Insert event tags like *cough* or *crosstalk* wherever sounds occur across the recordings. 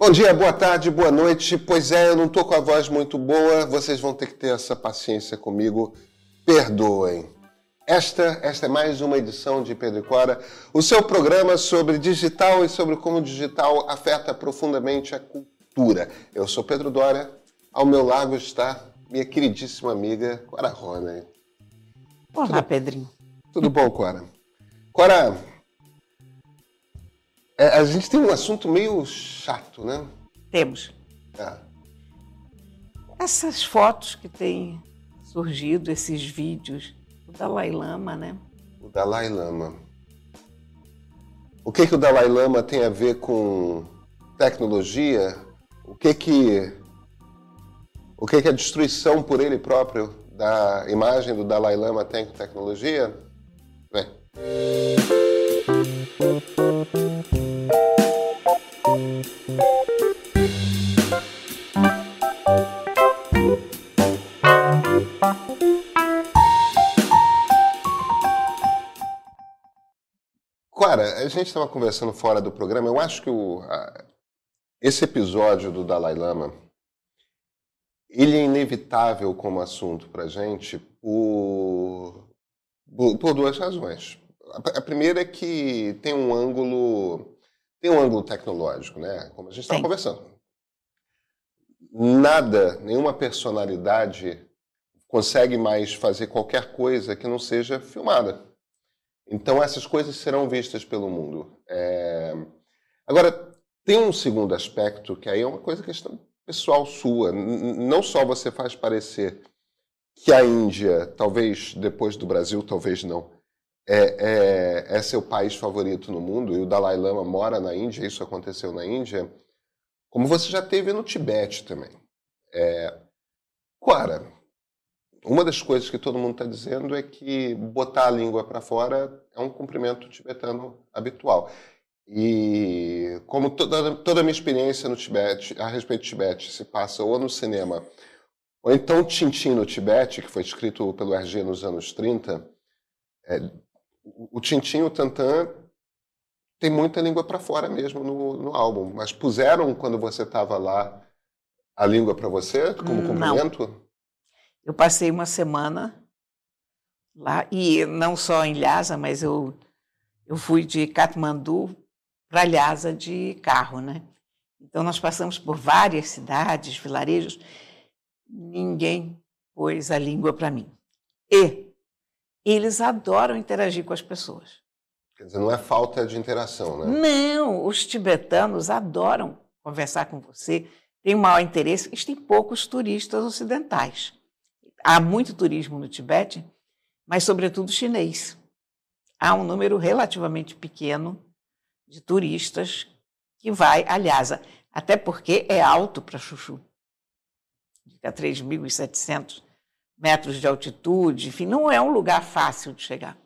Bom dia, boa tarde, boa noite. Pois é, eu não estou com a voz muito boa, vocês vão ter que ter essa paciência comigo. Perdoem. Esta, esta é mais uma edição de Pedro e Cora, o seu programa sobre digital e sobre como o digital afeta profundamente a cultura. Eu sou Pedro Dória, ao meu lado está minha queridíssima amiga Cora Rona. Olá, Pedrinho. Tudo bom, Cora? Cora, é, a gente tem um assunto meio chato, né? Temos. É. Essas fotos que têm surgido, esses vídeos, o Dalai Lama, né? O Dalai Lama. O que, que o Dalai Lama tem a ver com tecnologia? O que que o que, que a destruição por ele próprio da imagem do Dalai Lama tem com tecnologia? Vem. Cara, a gente estava conversando fora do programa. Eu acho que o, a, esse episódio do Dalai Lama ele é inevitável como assunto para a gente por, por, duas razões. A, primeira é que tem um ângulo tem um ângulo tecnológico, né? Como a gente estava conversando. Nada, nenhuma personalidade consegue mais fazer qualquer coisa que não seja filmada. Então essas coisas serão vistas pelo mundo. É... Agora tem um segundo aspecto que aí é uma coisa questão pessoal sua. Não só você faz parecer que a Índia, talvez depois do Brasil, talvez não, é, é, é, seu país favorito no mundo, e o Dalai Lama mora na Índia, isso aconteceu na Índia, como você já teve no Tibete também. É, Quara, uma das coisas que todo mundo está dizendo é que botar a língua para fora é um cumprimento tibetano habitual. E como toda, toda a minha experiência no Tibete, a respeito do Tibete, se passa ou no cinema, ou então Tintin no Tibete, que foi escrito pelo RG nos anos 30, é, o Tintin e o Tantan tem muita língua para fora mesmo no, no, álbum. Mas puseram, quando você estava lá, a língua para você, como cumprimento? Eu passei uma semana lá, e não só em Lhasa, mas eu, eu fui de Katmandu para Lhasa de carro, né? Então nós passamos por várias cidades, vilarejos, ninguém pôs a língua para mim. E eles adoram interagir com as pessoas. Quer dizer, não é falta de interação, né? Não, os tibetanos adoram conversar com você, têm maior interesse. Eles têm poucos turistas ocidentais. Há muito turismo no Tibete, mas sobretudo chinês. Há um número relativamente pequeno de turistas que vai a Lhasa, até porque é alto para Chuchu. Fica a 3.700 metros de altitude, enfim, não é um lugar fácil de chegar.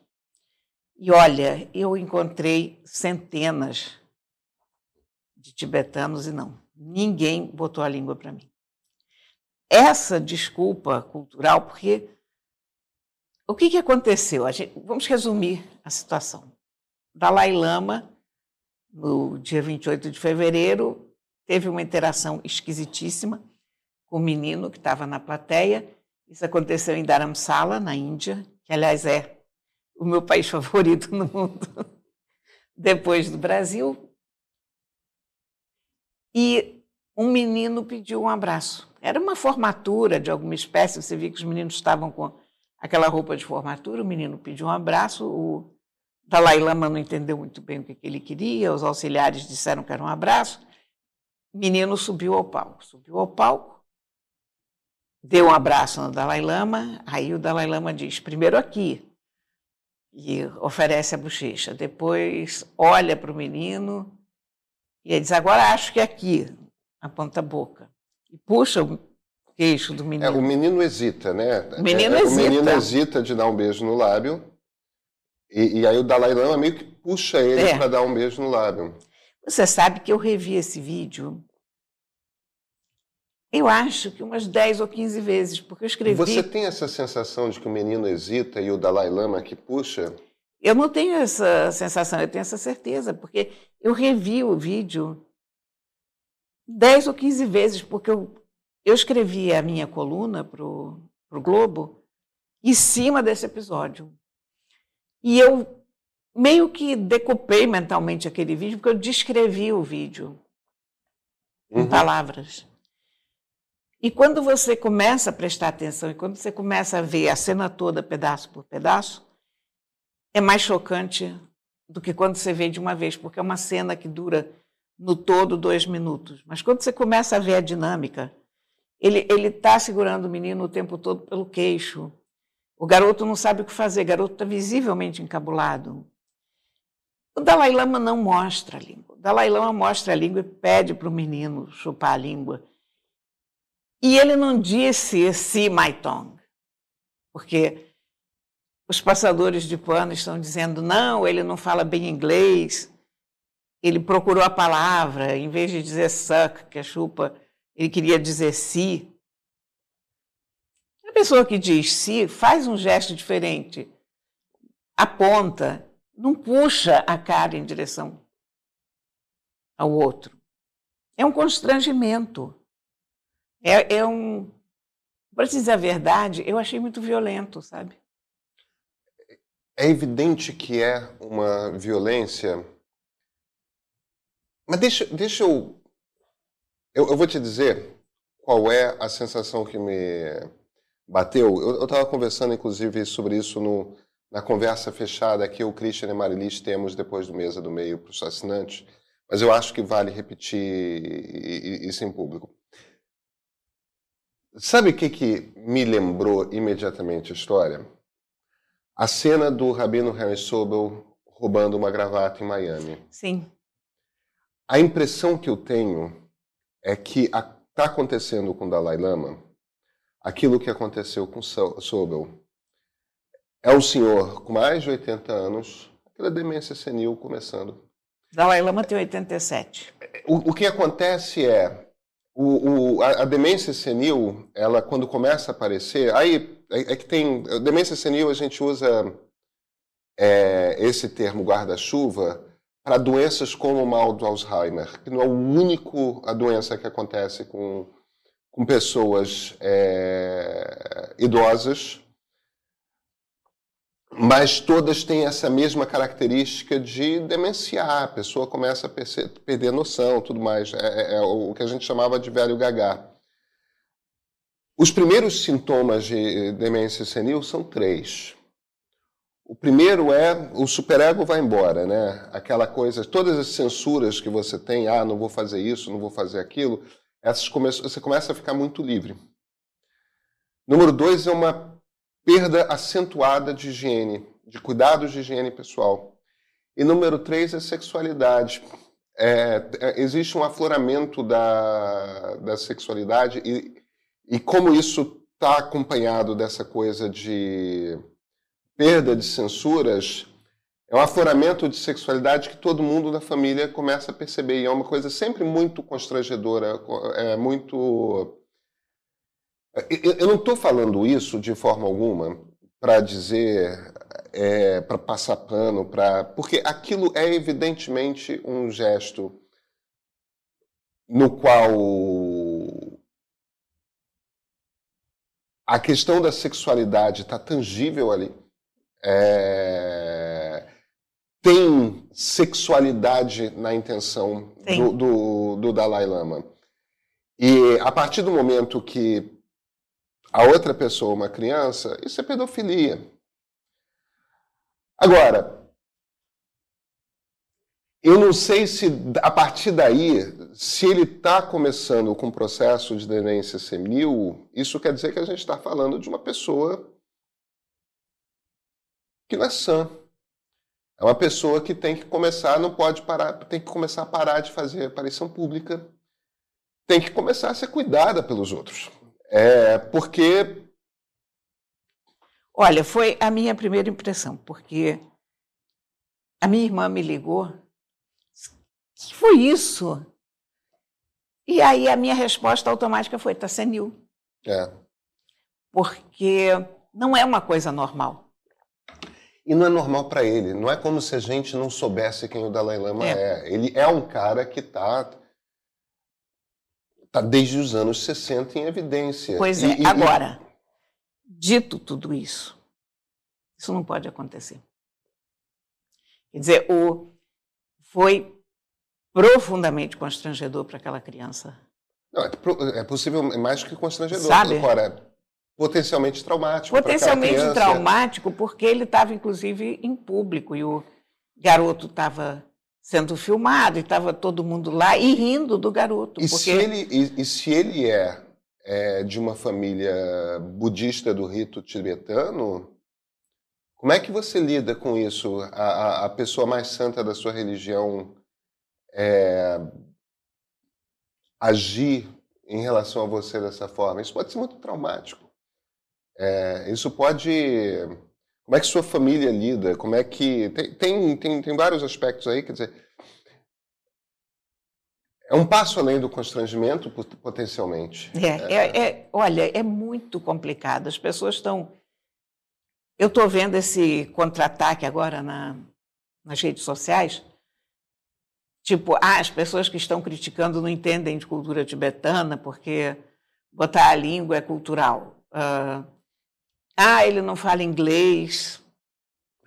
E olha, eu encontrei centenas de tibetanos e não, ninguém botou a língua para mim. Essa desculpa cultural, porque o que, que aconteceu? Gente, vamos resumir a situação. Dalai Lama no dia 28 de fevereiro, teve uma interação esquisitíssima com um menino que estava na plateia. Isso aconteceu em Dharamsala, na Índia, que, aliás, é o meu país *laughs* favorito no mundo, depois do Brasil. E um menino pediu um abraço. Era uma formatura de alguma espécie, você viu que os meninos estavam com aquela roupa de formatura, o menino pediu um abraço, o Dalai Lama não entendeu muito bem o que ele queria, os auxiliares disseram que era um abraço. O menino subiu ao palco. Subiu ao palco, deu um abraço no Dalai Lama, aí o Dalai Lama diz: primeiro aqui, e oferece a bochecha. Depois olha para o menino e ele diz: agora acho que é aqui, aponta a boca. E puxa o queixo do menino. É, o menino hesita, né? O menino é, hesita. O menino hesita de dar um beijo no lábio. E, e aí o Dalai Lama meio que puxa ele é. para dar um beijo no lábio. Você sabe que eu revi esse vídeo, eu acho que umas 10 ou 15 vezes, porque eu escrevi... Você tem essa sensação de que o menino hesita e o Dalai Lama que puxa? Eu não tenho essa sensação, eu tenho essa certeza, porque eu revi o vídeo 10 ou 15 vezes, porque eu, eu escrevi a minha coluna para o Globo em cima desse episódio. E eu meio que decupei mentalmente aquele vídeo, porque eu descrevi o vídeo uhum. em palavras. E quando você começa a prestar atenção, e quando você começa a ver a cena toda, pedaço por pedaço, é mais chocante do que quando você vê de uma vez, porque é uma cena que dura no todo dois minutos. Mas quando você começa a ver a dinâmica, ele está segurando o menino o tempo todo pelo queixo. O garoto não sabe o que fazer, o garoto está visivelmente encabulado. O Dalai Lama não mostra a língua. O Dalai Lama mostra a língua e pede para o menino chupar a língua. E ele não disse see my tongue, porque os passadores de pano estão dizendo não, ele não fala bem inglês. Ele procurou a palavra, em vez de dizer suck, que é chupa, ele queria dizer si. A pessoa que diz si faz um gesto diferente, aponta, não puxa a cara em direção ao outro. É um constrangimento. É, é um. Para dizer a verdade, eu achei muito violento, sabe? É evidente que é uma violência. Mas deixa, deixa eu, eu. Eu vou te dizer qual é a sensação que me bateu. Eu estava conversando, inclusive, sobre isso no, na conversa fechada que o Christian e Marilis temos depois do Mesa do Meio para os assinantes, mas eu acho que vale repetir isso em público. Sabe o que, que me lembrou imediatamente a história? A cena do Rabino Harry Sobel roubando uma gravata em Miami. Sim. A impressão que eu tenho é que está acontecendo com o Dalai Lama aquilo que aconteceu com Sobel é um senhor com mais de 80 anos, aquela demência senil começando. Dalai Lama tem 87. O, o que acontece é, o, o, a, a, demência senil, ela quando começa a aparecer, aí é, é que tem, demência senil a gente usa é, esse termo guarda-chuva para doenças como o mal do Alzheimer, que não é o único a doença que acontece com, com pessoas é, idosas, mas todas têm essa mesma característica de demenciar, a pessoa começa a perder noção, tudo mais. É, é, é, o que a gente chamava de velho gagá. Os primeiros sintomas de demência senil são três. O primeiro é o superego vai embora, né? Aquela coisa, todas as censuras que você tem, ah, não vou fazer isso, não vou fazer aquilo, essas come você começa a ficar muito livre. Número dois é uma perda acentuada de higiene, de cuidados de higiene pessoal. E número três é sexualidade. É, é, existe um afloramento da, da sexualidade e, e como isso está acompanhado dessa coisa de perda de censuras, é um afloramento de sexualidade que todo mundo da família começa a perceber. E é uma coisa sempre muito constrangedora, é muito eu não estou falando isso de forma alguma para dizer, é, para passar pano, para porque aquilo é evidentemente um gesto no qual a questão da sexualidade está tangível ali. É, tem sexualidade na intenção do, do, do Dalai Lama. E a partir do momento que a outra pessoa uma criança, isso é pedofilia. Agora, eu não sei se a partir daí, se ele está começando com o processo de demência senil, isso quer dizer que a gente está falando de uma pessoa que não é sã. É uma pessoa que tem que começar, não pode parar, tem que começar a parar de fazer aparição pública, tem que começar a ser cuidada pelos outros. É, porque. Olha, foi a minha primeira impressão, porque a minha irmã me ligou. que foi isso? E aí a minha resposta automática foi: está senil. É. Porque não é uma coisa normal. E não é normal para ele. Não é como se a gente não soubesse quem o Dalai Lama é. é. Ele é um cara que está está desde os anos 60 em evidência. Pois é, e, agora, dito tudo isso, isso não pode acontecer. Quer dizer, o, foi profundamente constrangedor para aquela criança. Não, é, é possível, é mais que constrangedor. Sabe? Agora, potencialmente traumático. Potencialmente traumático, porque ele estava, inclusive, em público e o garoto estava sendo filmado e estava todo mundo lá e rindo do garoto. E, porque... se, ele, e, e se ele é, é, de uma família budista do rito tibetano, como é que você lida com isso? A, a, a pessoa mais santa da sua religião é, agir em relação a você dessa forma? Isso pode ser muito traumático. É, isso pode. Como é que sua família lida? Como é que. Tem, tem, tem, vários aspectos aí, quer dizer. É um passo além do constrangimento, potencialmente. É, é, é olha, é muito complicado. As pessoas estão. Eu estou vendo esse contra-ataque agora na, nas redes sociais. Tipo, ah, as pessoas que estão criticando não entendem de cultura tibetana porque botar a língua é cultural. Uh, ah, ele não fala inglês.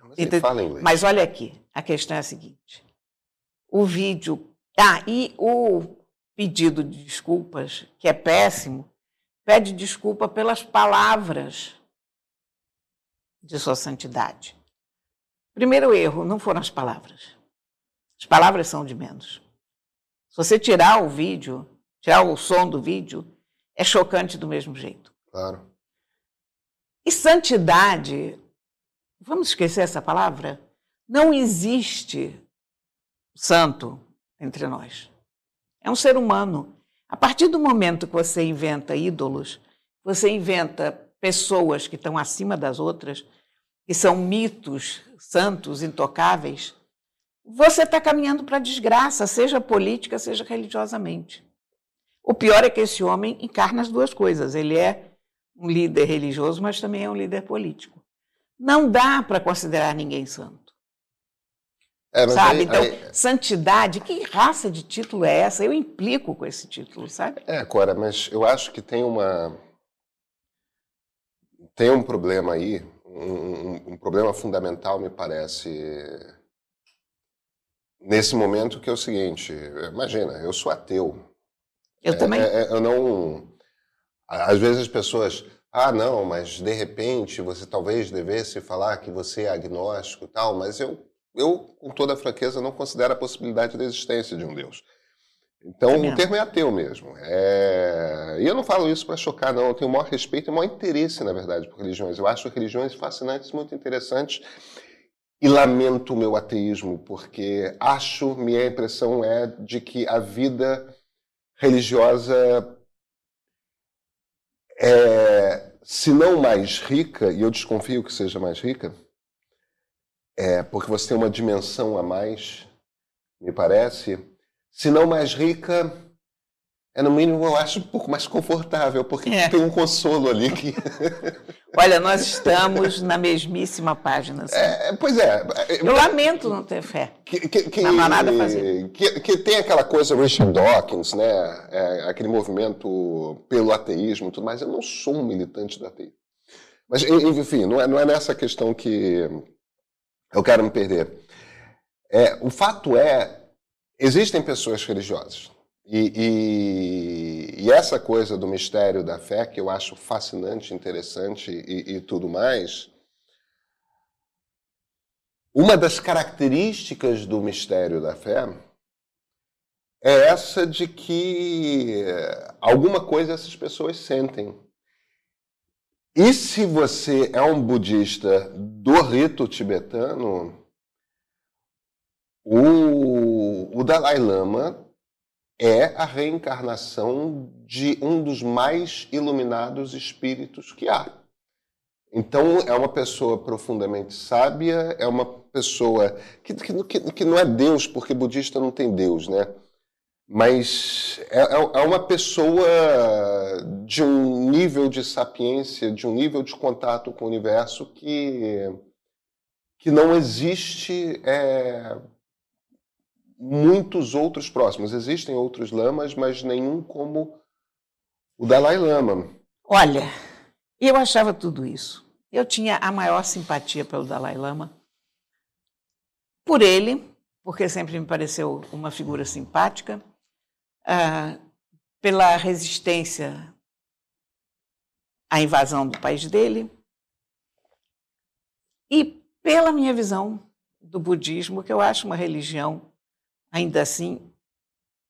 Mas ele fala inglês. Mas olha aqui, a questão é a seguinte: o vídeo. Ah, e o pedido de desculpas, que é péssimo, pede desculpa pelas palavras de sua santidade. Primeiro erro, não foram as palavras. As palavras são de menos. Se você tirar o vídeo, tirar o som do vídeo, é chocante do mesmo jeito. Claro. E santidade, vamos esquecer essa palavra? Não existe santo entre nós. É um ser humano. A partir do momento que você inventa ídolos, você inventa pessoas que estão acima das outras, que são mitos santos, intocáveis, você está caminhando para a desgraça, seja política, seja religiosamente. O pior é que esse homem encarna as duas coisas. Ele é um líder religioso, mas também é um líder político. Não dá para considerar ninguém santo. É, sabe? Aí, então, aí... santidade, que raça de título é essa? Eu implico com esse título, sabe? É, Cora, mas eu acho que tem uma. Tem um problema aí, um, um problema fundamental, me parece, nesse momento, que é o seguinte: imagina, eu sou ateu. Eu é, também. É, é eu não às vezes as pessoas, ah, não, mas de repente você talvez devesse falar que você é agnóstico e tal, mas eu, eu, com toda a franqueza, não considero a possibilidade da existência de um Deus. Então, é o termo é ateu mesmo. É... E eu não falo isso para chocar, não. Eu tenho o maior respeito e o maior interesse, na verdade, por religiões. Eu acho religiões fascinantes, muito interessantes. E lamento o meu ateísmo, porque acho, minha impressão é de que a vida religiosa é, se não mais rica, e eu desconfio que seja mais rica, é, porque você tem uma dimensão a mais, me parece, se não mais rica, é no mínimo, eu acho, um pouco mais confortável, porque é. tem um consolo ali que. *laughs* Olha, nós estamos na mesmíssima página. Assim. É, pois é. Eu lamento não ter fé. Que, que, que, não há nada a fazer. Que, que tem aquela coisa Richard Dawkins, né? É, aquele movimento pelo ateísmo e tudo mais. Eu não sou um militante do ateísmo. Mas, enfim, não é, não é nessa questão que eu quero me perder. É, o fato é, existem pessoas religiosas e, e, e, essa coisa do mistério da fé, que eu acho fascinante, interessante e, e tudo mais, uma das características do mistério da fé é essa de que alguma coisa essas pessoas sentem. E se você é um budista do rito tibetano, o, o Dalai Lama é a reencarnação de um dos mais iluminados espíritos que há. Então, é uma pessoa profundamente sábia, é uma pessoa que, que, que não é Deus, porque budista não tem Deus, né? Mas é, é, é uma pessoa de um nível de sapiência, de um nível de contato com o universo que, que não existe é, muitos outros próximos. Existem outros lamas, mas nenhum como O Dalai Lama. Olha, eu achava tudo isso. Eu tinha a maior simpatia pelo Dalai Lama. Por ele, porque sempre me pareceu uma figura simpática, ah, pela resistência à invasão do país dele e pela minha visão do budismo, que eu acho uma religião, ainda assim,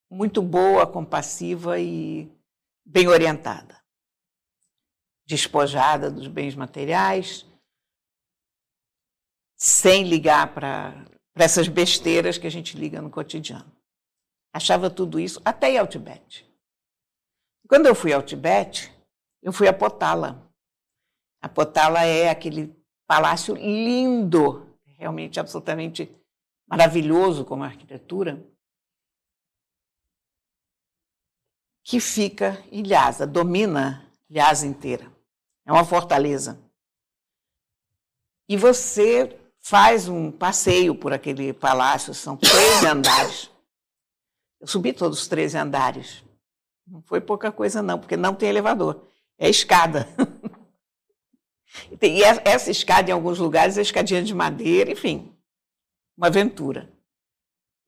muito boa, compassiva e bem orientada. Despojada dos bens materiais, sem ligar para essas besteiras que a gente liga no cotidiano. Achava tudo isso, até ir ao Tibete. Quando eu fui ao Tibete, eu fui a Potala. A Potala é aquele palácio lindo, realmente absolutamente maravilhoso como arquitetura, que fica em Lhasa, domina Lhasa inteira. É uma fortaleza. E você faz um passeio por aquele palácio, são 13 andares. Eu subi todos os 13 andares. Não foi pouca coisa, não, porque não tem elevador. É escada. *laughs* e essa escada, em alguns lugares, é escadinha de madeira, enfim, uma aventura.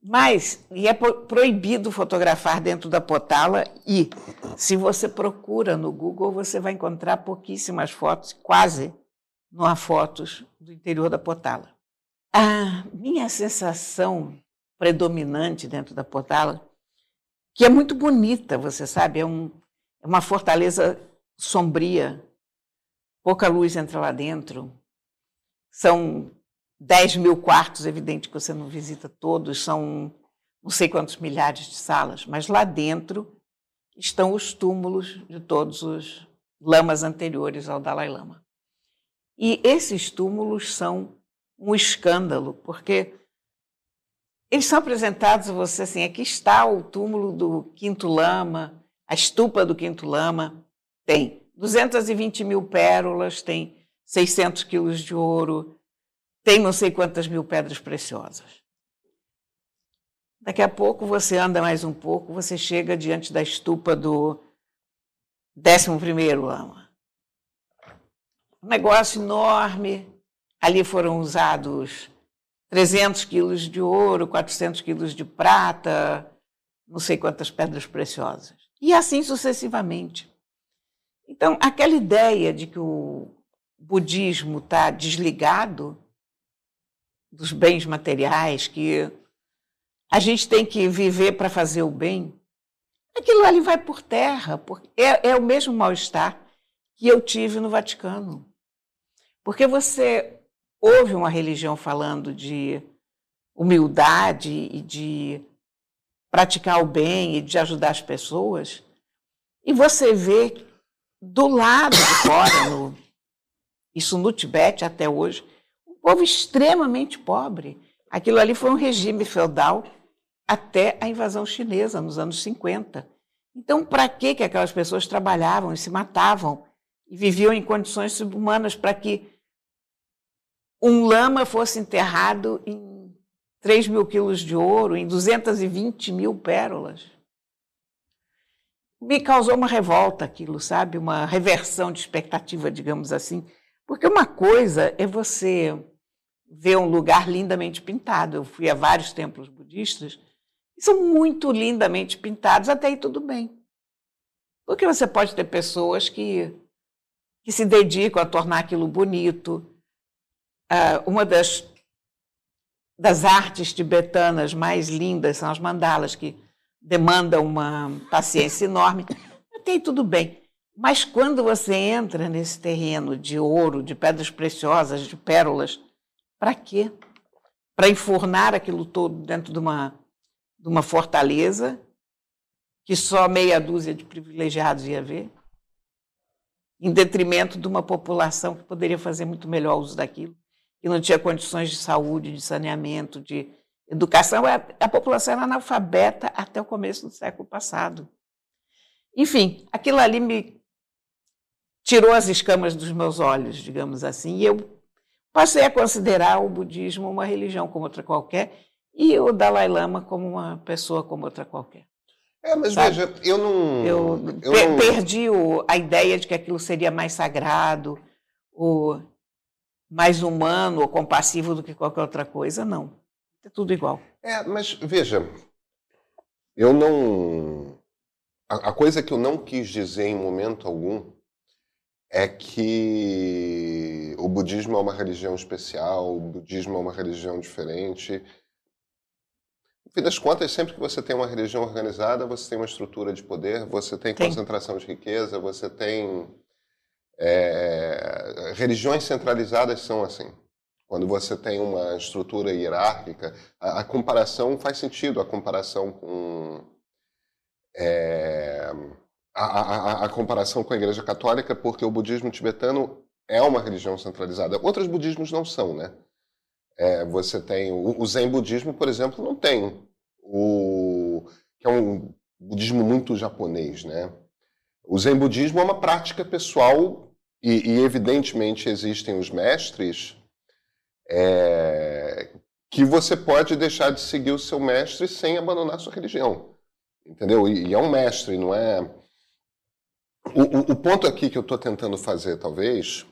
Mas, e é proibido fotografar dentro da potala, e se você procura no Google, você vai encontrar pouquíssimas fotos, quase não há fotos do interior da potala. A minha sensação predominante dentro da potala, que é muito bonita, você sabe, é, um, é uma fortaleza sombria, pouca luz entra lá dentro, são 10 mil quartos, evidente que você não visita todos, são não sei quantos milhares de salas, mas lá dentro estão os túmulos de todos os lamas anteriores ao Dalai Lama. E esses túmulos são um escândalo, porque eles são apresentados a você assim: aqui está o túmulo do quinto lama, a estupa do quinto lama, tem 220 mil pérolas, tem 600 quilos de ouro, tem não sei quantas mil pedras preciosas. Daqui a pouco você anda mais um pouco, você chega diante da estupa do 11 lama. Um negócio enorme. Ali foram usados 300 quilos de ouro, 400 quilos de prata, não sei quantas pedras preciosas. E assim sucessivamente. Então, aquela ideia de que o budismo está desligado dos bens materiais, que a gente tem que viver para fazer o bem, aquilo ali vai por terra. Porque é, é o mesmo mal-estar que eu tive no Vaticano. Porque você ouve uma religião falando de humildade e de praticar o bem e de ajudar as pessoas, e você vê do lado de fora, no, isso no Tibete até hoje, povo extremamente pobre. Aquilo ali foi um regime feudal até a invasão chinesa, nos anos 50. Então, para que, que aquelas pessoas trabalhavam e se matavam e viviam em condições subhumanas para que um lama fosse enterrado em 3 mil quilos de ouro, em 220 mil pérolas? Me causou uma revolta aquilo, sabe? Uma reversão de expectativa, digamos assim. Porque uma coisa é você ver um lugar lindamente pintado. Eu fui a vários templos budistas e são muito lindamente pintados, até aí tudo bem. Porque você pode ter pessoas que, que se dedicam a tornar aquilo bonito. Uh, uma das, das artes tibetanas mais lindas são as mandalas, que demandam uma paciência enorme. Até aí tudo bem. Mas quando você entra nesse terreno de ouro, de pedras preciosas, de pérolas, para quê? Para enfornar aquilo todo dentro de uma, de uma fortaleza que só meia dúzia de privilegiados ia ver, em detrimento de uma população que poderia fazer muito melhor uso daquilo, que não tinha condições de saúde, de saneamento, de educação. A, a população era analfabeta até o começo do século passado. Enfim, aquilo ali me tirou as escamas dos meus olhos, digamos assim, e eu Passei a considerar o budismo uma religião como outra qualquer e o Dalai Lama como uma pessoa como outra qualquer. É, mas sabe? veja, eu não. Eu, eu per não... perdi o, a ideia de que aquilo seria mais sagrado, ou mais humano ou compassivo do que qualquer outra coisa, não. É tudo igual. É, mas veja, eu não. A, a coisa que eu não quis dizer em momento algum é que o budismo é uma religião especial, o budismo é uma religião diferente. No fim das contas, sempre que você tem uma religião organizada, você tem uma estrutura de poder, você tem, tem. concentração de riqueza, você tem. É, religiões centralizadas são assim. Quando você tem uma estrutura hierárquica, a, a comparação faz sentido, a comparação com. É, a, a, a, comparação com a Igreja Católica, porque o budismo tibetano é uma religião centralizada. Outros budismos não são, né? É, você tem o, o, Zen budismo, por exemplo, não tem o que é um budismo muito japonês, né? O Zen budismo é uma prática pessoal e, e evidentemente existem os mestres é, que você pode deixar de seguir o seu mestre sem abandonar sua religião, entendeu? E, e é um mestre, não é o, o, o ponto aqui que eu estou tentando fazer, talvez,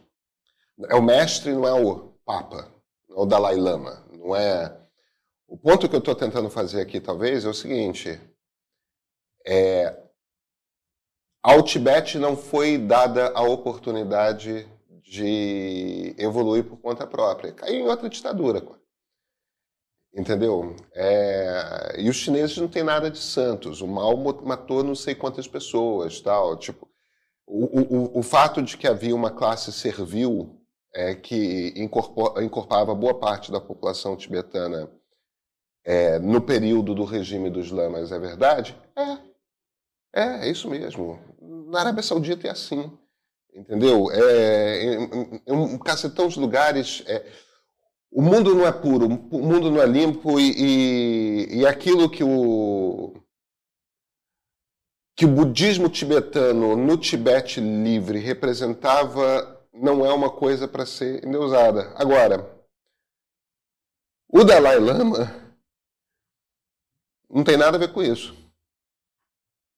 é o mestre, não é o Papa, não é o Dalai Lama, não é. O ponto que eu estou tentando fazer aqui, talvez, é o seguinte: é, ao Tibete não foi dada a oportunidade de evoluir por conta própria. Caiu em outra ditadura. Entendeu? É, e os chineses não têm nada de santos. O mal matou não sei quantas pessoas, tal. Tipo, o, o, fato de que havia uma classe servil é, que incorporava boa parte da população tibetana é, no período do regime dos lamas é verdade? É. É, é isso mesmo. Na Arábia Saudita é assim. Entendeu? É, em, em um cacetão de lugares. É, o mundo não é puro, o mundo não é limpo e, e, e aquilo que o, que o budismo tibetano no Tibete livre representava não é uma coisa para ser endeusada. Agora, o Dalai Lama não tem nada a ver com isso.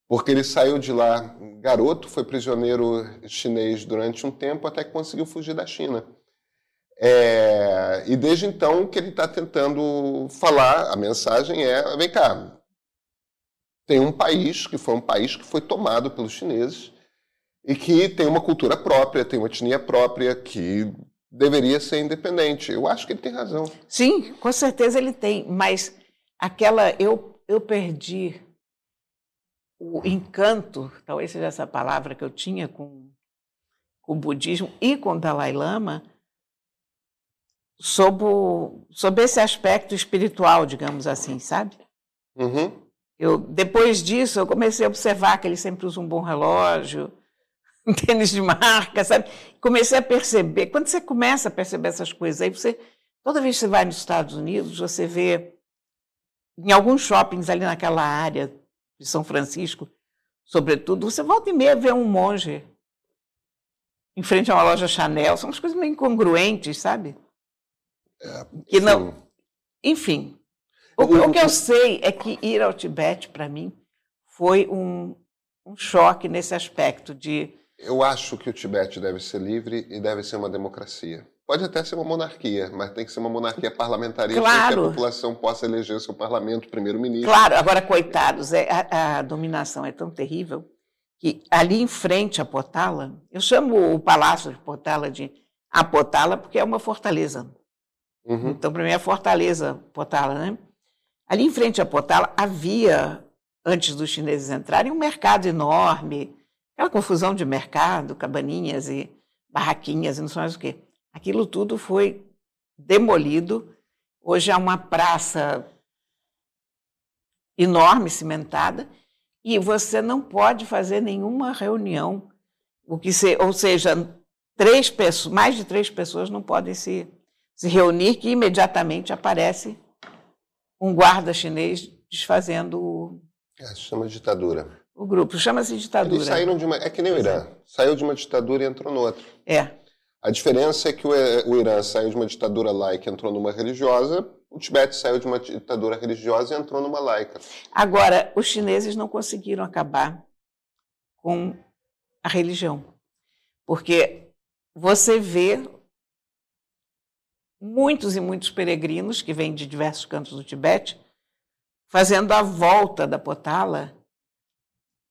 Porque ele saiu de lá garoto, foi prisioneiro chinês durante um tempo até que conseguiu fugir da China. É, e desde então que ele está tentando falar, a mensagem é: vem cá, tem um país que foi um país que foi tomado pelos chineses e que tem uma cultura própria, tem uma etnia própria que deveria ser independente. Eu acho que ele tem razão. Sim, com certeza ele tem, mas aquela eu eu perdi o encanto, talvez seja essa palavra que eu tinha com, com o budismo e com o Dalai Lama, sob, o, sob esse aspecto espiritual, digamos assim, sabe? Uhum. Eu, depois disso, eu comecei a observar que ele sempre usa um bom relógio, *laughs* um tênis de marca, sabe? Comecei a perceber. Quando você começa a perceber essas coisas, aí você, toda vez que você vai nos Estados Unidos, você vê em alguns shoppings ali naquela área de São Francisco, sobretudo, você volta e meia vê um monge em frente a uma loja Chanel. São umas coisas meio incongruentes, sabe? É, que não. Enfim, o, o, que eu sei é que ir ao Tibete, para mim, foi um, um choque nesse aspecto de. Eu acho que o Tibete deve ser livre e deve ser uma democracia. Pode até ser uma monarquia, mas tem que ser uma monarquia parlamentarista claro. que a população possa eleger seu parlamento, primeiro-ministro. Claro, agora, coitados, é, a, a, dominação é tão terrível que ali em frente a Potala, eu chamo o palácio de Potala de a Potala porque é uma fortaleza. Uhum. Então, para mim, é a fortaleza Potala, né? Ali em frente a Potala havia, antes dos chineses entrarem, um mercado enorme, aquela confusão de mercado, cabaninhas e barraquinhas e não sei mais o quê. Aquilo tudo foi demolido. Hoje há uma praça enorme, cimentada, e você não pode fazer nenhuma reunião. O que se, ou seja, três pessoas, mais de três pessoas não podem se, se reunir, que imediatamente aparece um guarda chinês desfazendo. É, chama ditadura. O grupo chama-se ditadura. Eles saíram de uma. É que nem o Irã. Saiu de uma ditadura e entrou no É. A diferença é que o, o Irã saiu de uma ditadura laica e entrou numa religiosa, o Tibete saiu de uma ditadura religiosa e entrou numa laica. Agora, os chineses não conseguiram acabar com a religião, porque você vê muitos e muitos peregrinos que vêm de diversos cantos do Tibete fazendo a volta da Potala,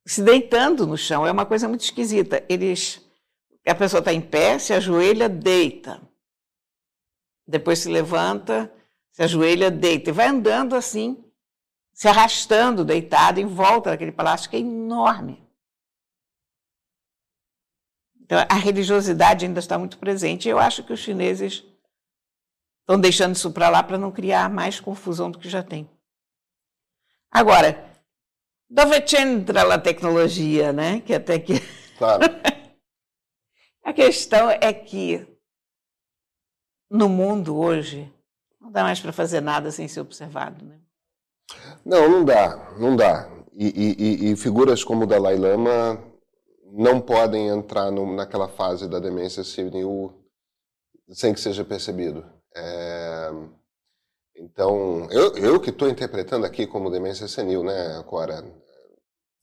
se deitando no chão. É uma coisa muito esquisita. Eles, a pessoa está em pé, se ajoelha, deita. Depois se levanta, se ajoelha, deita. E vai andando assim, se arrastando, deitado, em volta daquele palácio que é enorme. Então, a religiosidade ainda está muito presente. Eu acho que os chineses Estão deixando isso para lá para não criar mais confusão do que já tem. Agora, dove entra a tecnologia, né? Que até que. *laughs* Claro. a questão é que no mundo hoje não dá mais para fazer nada sem ser observado, né? Não, não dá, não dá. E, e, e figuras como o Dalai Lama não podem entrar no, naquela fase da demência senil sem que seja percebido. É... Então, eu, eu que estou interpretando aqui como demência senil, né, Cora?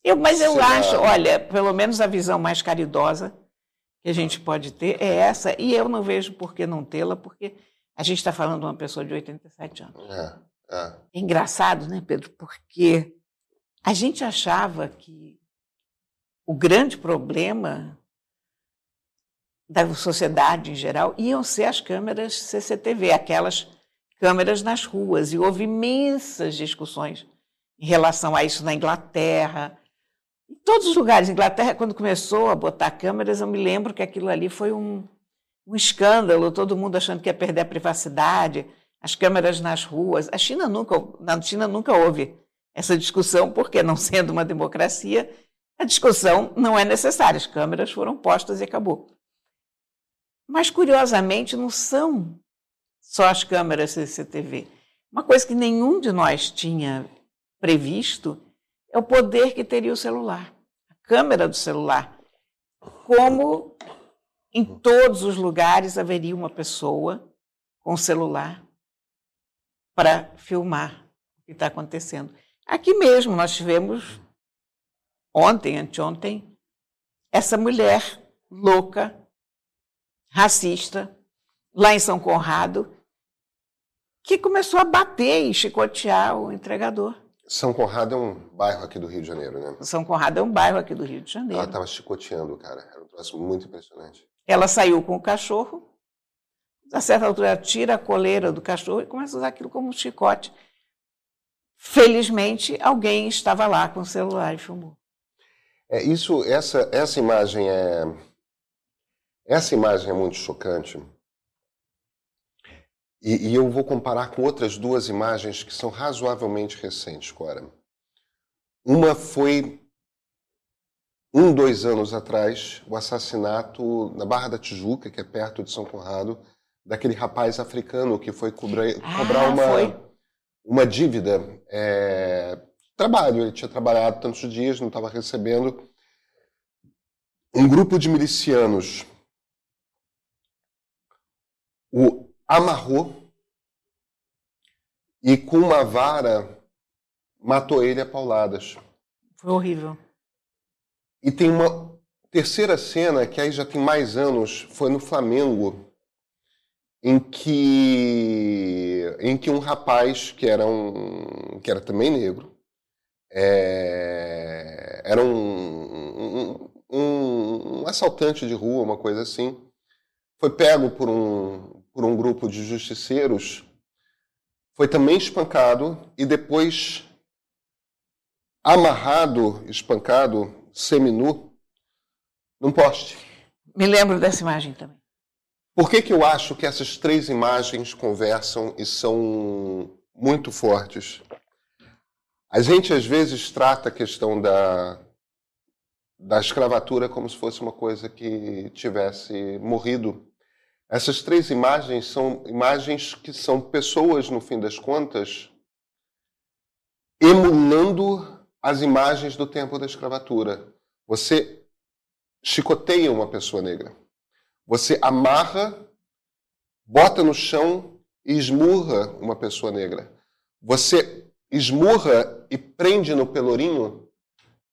Eu, mas eu Será... acho, olha, pelo menos a visão mais caridosa que a gente pode ter é essa, e eu não vejo por que não tê-la, porque a gente está falando de uma pessoa de 87 anos. É, é. é engraçado, né, Pedro? Porque a gente achava que o grande problema da sociedade em geral iam ser as câmeras CCTV, aquelas câmeras nas ruas. E houve imensas discussões em relação a isso na Inglaterra. Em todos os lugares. Inglaterra, quando começou a botar câmeras, eu me lembro que aquilo ali foi um, um escândalo, todo mundo achando que ia perder a privacidade, as câmeras nas ruas. A China nunca, na China nunca houve essa discussão, porque não sendo uma democracia, a discussão não é necessária. As câmeras foram postas e acabou. Mas, curiosamente, não são só as câmeras CCTV. Uma coisa que nenhum de nós tinha previsto é o poder que teria o celular, a câmera do celular. Como em todos os lugares haveria uma pessoa com celular para filmar o que está acontecendo. Aqui mesmo nós tivemos, ontem, anteontem, essa mulher louca racista, lá em São Conrado, que começou a bater e chicotear o entregador. São Conrado é um bairro aqui do Rio de Janeiro, né? São Conrado é um bairro aqui do Rio de Janeiro. Ela estava chicoteando cara. Era um troço muito impressionante. Ela saiu com o cachorro, a certa altura tira a coleira do cachorro e começa a usar aquilo como um chicote. Felizmente, alguém estava lá com o celular e filmou. É, isso, essa, essa imagem é, essa imagem é muito chocante. E, e, eu vou comparar com outras duas imagens que são razoavelmente recentes, Cora. Uma foi, um, dois anos atrás, o assassinato na Barra da Tijuca, que é perto de São Conrado, daquele rapaz africano que foi cobrar, ah, cobrar uma, foi. uma dívida. É, trabalho, ele tinha trabalhado tantos dias, não estava recebendo. Um grupo de milicianos o amarrou e com uma vara matou ele a pauladas. Foi horrível. E tem uma terceira cena que aí já tem mais anos, foi no Flamengo, em que em que um rapaz que era um que era também negro é, era um, um, um, um assaltante de rua, uma coisa assim, foi pego por um, por um grupo de justiceiros, foi também espancado e depois amarrado, espancado, seminu, num poste. Me lembro dessa imagem também. Por que, que eu acho que essas três imagens conversam e são muito fortes? A gente às vezes trata a questão da, da escravatura como se fosse uma coisa que tivesse morrido. Essas três imagens são imagens que são pessoas, no fim das contas, emulando as imagens do tempo da escravatura. Você chicoteia uma pessoa negra. Você amarra, bota no chão e esmurra uma pessoa negra. Você esmurra e prende no pelourinho,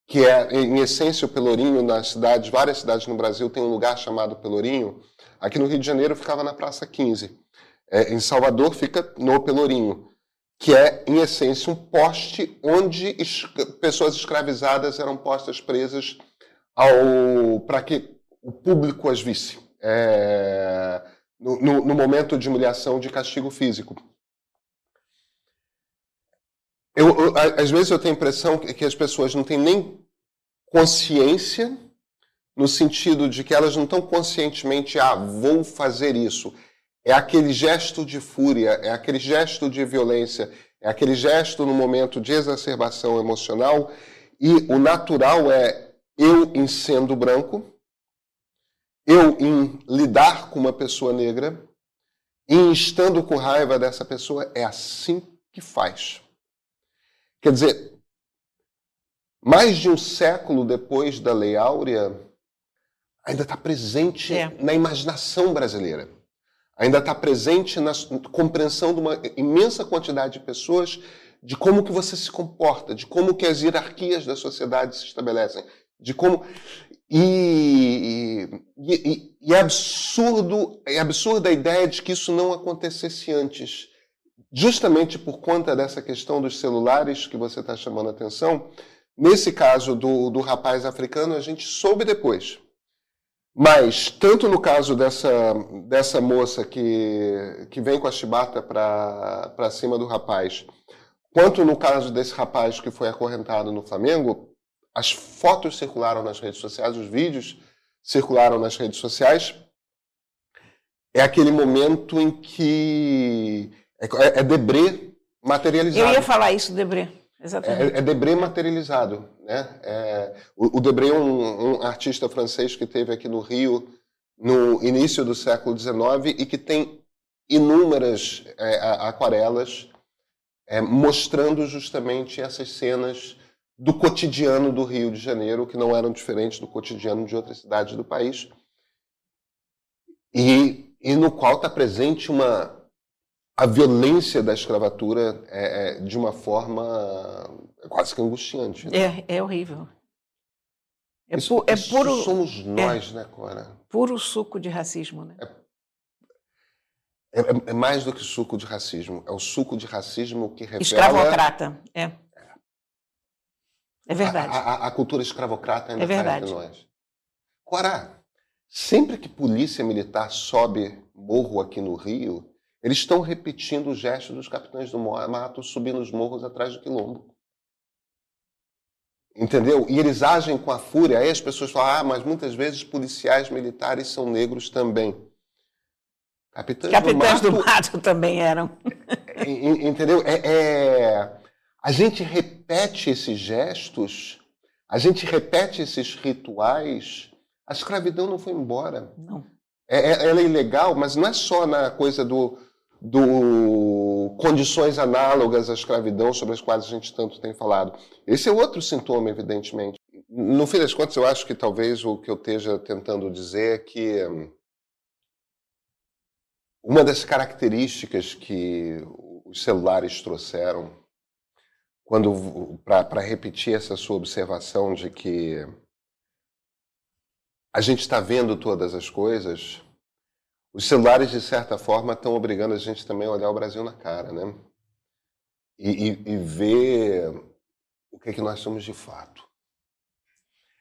que é, em essência, o pelourinho nas cidades, várias cidades no Brasil tem um lugar chamado pelourinho. Aqui no Rio de Janeiro ficava na Praça 15. É, em Salvador fica no pelourinho, que é, em essência, um poste onde es pessoas escravizadas eram postas presas para que o público as visse. É, no, no, no momento de humilhação, de castigo físico. Eu, eu, às vezes eu tenho a impressão que as pessoas não têm nem consciência, no sentido de que elas não estão conscientemente, ah, vou fazer isso. É aquele gesto de fúria, é aquele gesto de violência, é aquele gesto no momento de exacerbação emocional, e o natural é eu em sendo branco, eu em lidar com uma pessoa negra, e em estando com raiva dessa pessoa, é assim que faz. Quer dizer, mais de um século depois da Lei Áurea, ainda está presente é. na imaginação brasileira. Ainda está presente na compreensão de uma imensa quantidade de pessoas de como que você se comporta, de como que as hierarquias da sociedade se estabelecem, de como e, e, e, é absurdo, é absurda a ideia de que isso não acontecesse antes justamente por conta dessa questão dos celulares que você está chamando a atenção, nesse caso do, do rapaz africano, a gente soube depois. Mas, tanto no caso dessa, dessa moça que, que vem com a chibata para cima do rapaz, quanto no caso desse rapaz que foi acorrentado no Flamengo, as fotos circularam nas redes sociais, os vídeos circularam nas redes sociais. É aquele momento em que é, é, debré materializado. Eu ia falar isso, debré. Exatamente. É, é debré materializado. Né? É, o, o Debré é um, um, artista francês que teve aqui no Rio no início do século XIX e que tem inúmeras é, aquarelas é, mostrando justamente essas cenas do cotidiano do Rio de Janeiro, que não eram diferentes do cotidiano de outras cidades do país, e, e no qual está presente uma, a violência da escravatura é, é de uma forma quase que angustiante. Né? É, é horrível. É, isso, pu é isso puro. somos nós, é, né, Cora? Puro suco de racismo, né? É, é, é, mais do que suco de racismo. É o suco de racismo que revela. Escravocrata, é. É verdade. A, a, a cultura escravocrata ainda está entre nós. Cora, sempre que polícia militar sobe morro aqui no Rio, eles estão repetindo o gesto dos capitães do mato subindo os morros atrás do quilombo. Entendeu? E eles agem com a fúria. Aí as pessoas falam, ah, mas muitas vezes policiais militares são negros também. Capitães, capitães do, mato, do, *laughs* mato, também eram. *laughs* Entendeu? É, é, a gente repete esses gestos, a gente repete esses rituais. A escravidão não foi embora. Não. É, é ela é ilegal, mas não é só na coisa do do condições análogas à escravidão sobre as quais a gente tanto tem falado. Esse é outro sintoma, evidentemente. No fim das contas, eu acho que talvez o que eu esteja tentando dizer é que hum, uma das características que os celulares trouxeram, quando para repetir essa sua observação de que a gente está vendo todas as coisas, os celulares, de certa forma, estão obrigando a gente também a olhar o Brasil na cara, né? E, e, e ver o que, é que nós somos de fato.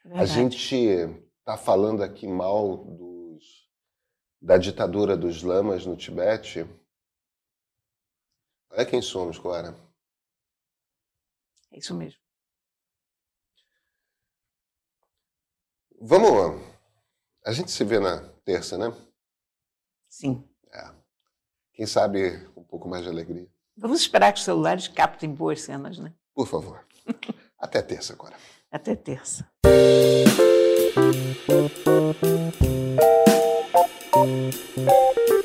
Verdade. A gente está falando aqui mal dos, da ditadura dos lamas no Tibete. Olha quem somos, Clara. É isso mesmo. Vamos. A gente se vê na terça, né? Sim. É. Quem sabe um pouco mais de alegria. Vamos esperar que os celulares captem boas cenas, né? Por favor. Até terça agora. Até terça. Thank you.